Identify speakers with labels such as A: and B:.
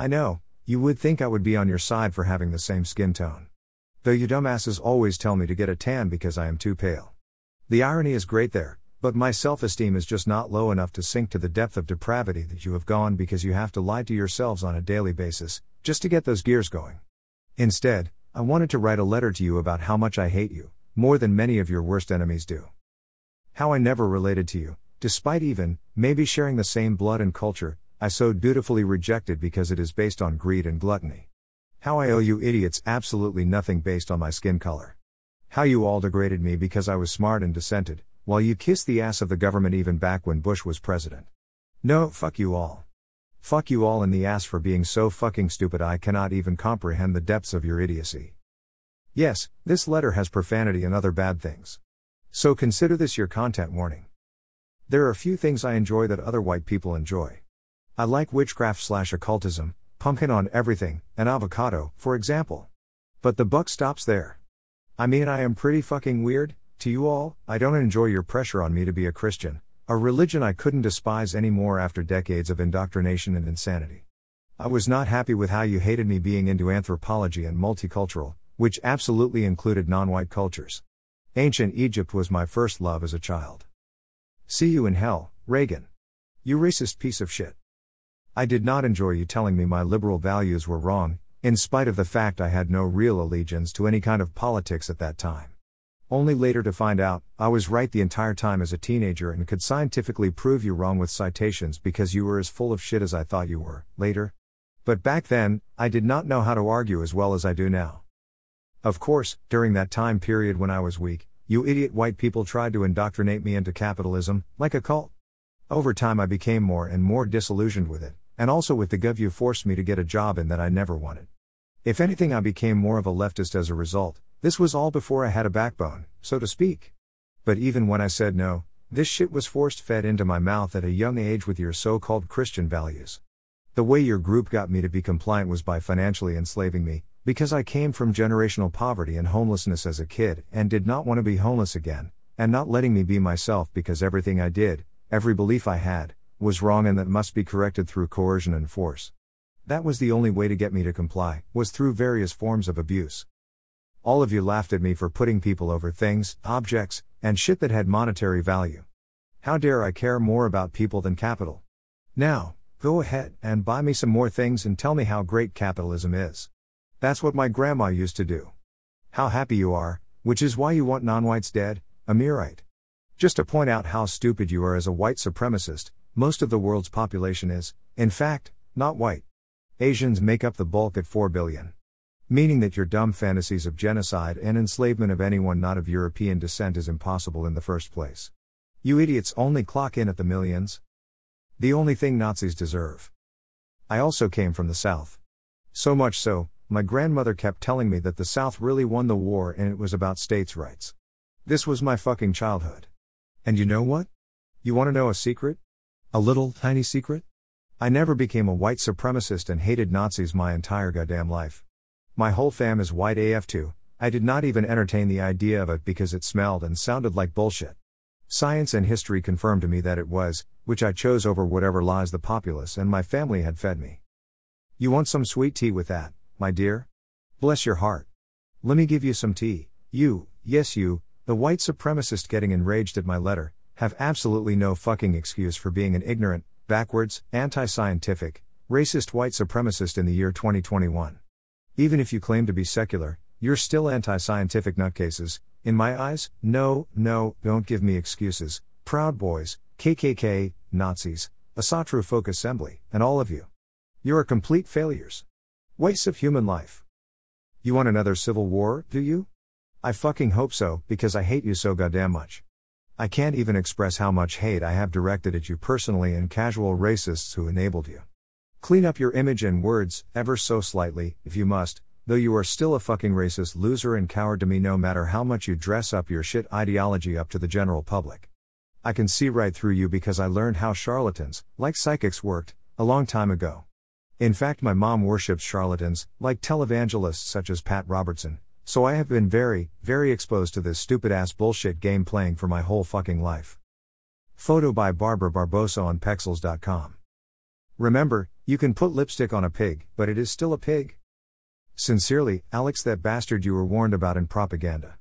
A: I know, you would think I would be on your side for having the same skin tone. Though you dumbasses always tell me to get a tan because I am too pale. The irony is great there, but my self esteem is just not low enough to sink to the depth of depravity that you have gone because you have to lie to yourselves on a daily basis, just to get those gears going. Instead, I wanted to write a letter to you about how much I hate you, more than many of your worst enemies do. How I never related to you, despite even, maybe sharing the same blood and culture, I so dutifully rejected because it is based on greed and gluttony. How I owe you idiots absolutely nothing based on my skin color. How you all degraded me because I was smart and dissented, while you kissed the ass of the government even back when Bush was president. No, fuck you all. Fuck you all in the ass for being so fucking stupid I cannot even comprehend the depths of your idiocy. Yes, this letter has profanity and other bad things. So consider this your content warning. There are few things I enjoy that other white people enjoy. I like witchcraft slash occultism, pumpkin on everything, and avocado, for example. But the buck stops there. I mean, I am pretty fucking weird, to you all, I don't enjoy your pressure on me to be a Christian, a religion I couldn't despise anymore after decades of indoctrination and insanity. I was not happy with how you hated me being into anthropology and multicultural, which absolutely included non white cultures. Ancient Egypt was my first love as a child. See you in hell, Reagan. You racist piece of shit. I did not enjoy you telling me my liberal values were wrong, in spite of the fact I had no real allegiance to any kind of politics at that time. Only later to find out, I was right the entire time as a teenager and could scientifically prove you wrong with citations because you were as full of shit as I thought you were, later. But back then, I did not know how to argue as well as I do now. Of course, during that time period when I was weak, you idiot white people tried to indoctrinate me into capitalism, like a cult. Over time, I became more and more disillusioned with it, and also with the gov you forced me to get a job in that I never wanted. If anything, I became more of a leftist as a result. This was all before I had a backbone, so to speak. But even when I said no, this shit was forced fed into my mouth at a young age with your so called Christian values. The way your group got me to be compliant was by financially enslaving me, because I came from generational poverty and homelessness as a kid and did not want to be homeless again, and not letting me be myself because everything I did, every belief I had, was wrong and that must be corrected through coercion and force. That was the only way to get me to comply, was through various forms of abuse. All of you laughed at me for putting people over things, objects, and shit that had monetary value. How dare I care more about people than capital? Now, go ahead and buy me some more things and tell me how great capitalism is. That's what my grandma used to do. How happy you are, which is why you want non whites dead, a Amirite. Just to point out how stupid you are as a white supremacist, most of the world's population is, in fact, not white. Asians make up the bulk at 4 billion. Meaning that your dumb fantasies of genocide and enslavement of anyone not of European descent is impossible in the first place. You idiots only clock in at the millions. The only thing Nazis deserve. I also came from the South. So much so, my grandmother kept telling me that the South really won the war and it was about states' rights. This was my fucking childhood. And you know what? You want to know a secret? A little, tiny secret? I never became a white supremacist and hated Nazis my entire goddamn life. My whole fam is white AF too, I did not even entertain the idea of it because it smelled and sounded like bullshit. Science and history confirmed to me that it was, which I chose over whatever lies the populace and my family had fed me. You want some sweet tea with that, my dear? Bless your heart. Let me give you some tea. You, yes, you, the white supremacist getting enraged at my letter, have absolutely no fucking excuse for being an ignorant, backwards, anti scientific, racist white supremacist in the year 2021. Even if you claim to be secular, you're still anti scientific nutcases. In my eyes, no, no, don't give me excuses. Proud Boys, KKK, Nazis, Asatru Folk Assembly, and all of you. You're complete failures. Wastes of human life. You want another civil war, do you? I fucking hope so, because I hate you so goddamn much. I can't even express how much hate I have directed at you personally and casual racists who enabled you. Clean up your image and words, ever so slightly, if you must, though you are still a fucking racist loser and coward to me no matter how much you dress up your shit ideology up to the general public. I can see right through you because I learned how charlatans, like psychics, worked, a long time ago. In fact, my mom worships charlatans, like televangelists such as Pat Robertson, so I have been very, very exposed to this stupid ass bullshit game playing for my whole fucking life. Photo by Barbara Barbosa on Pexels.com. Remember, you can put lipstick on a pig, but it is still a pig. Sincerely, Alex, that bastard you were warned about in propaganda.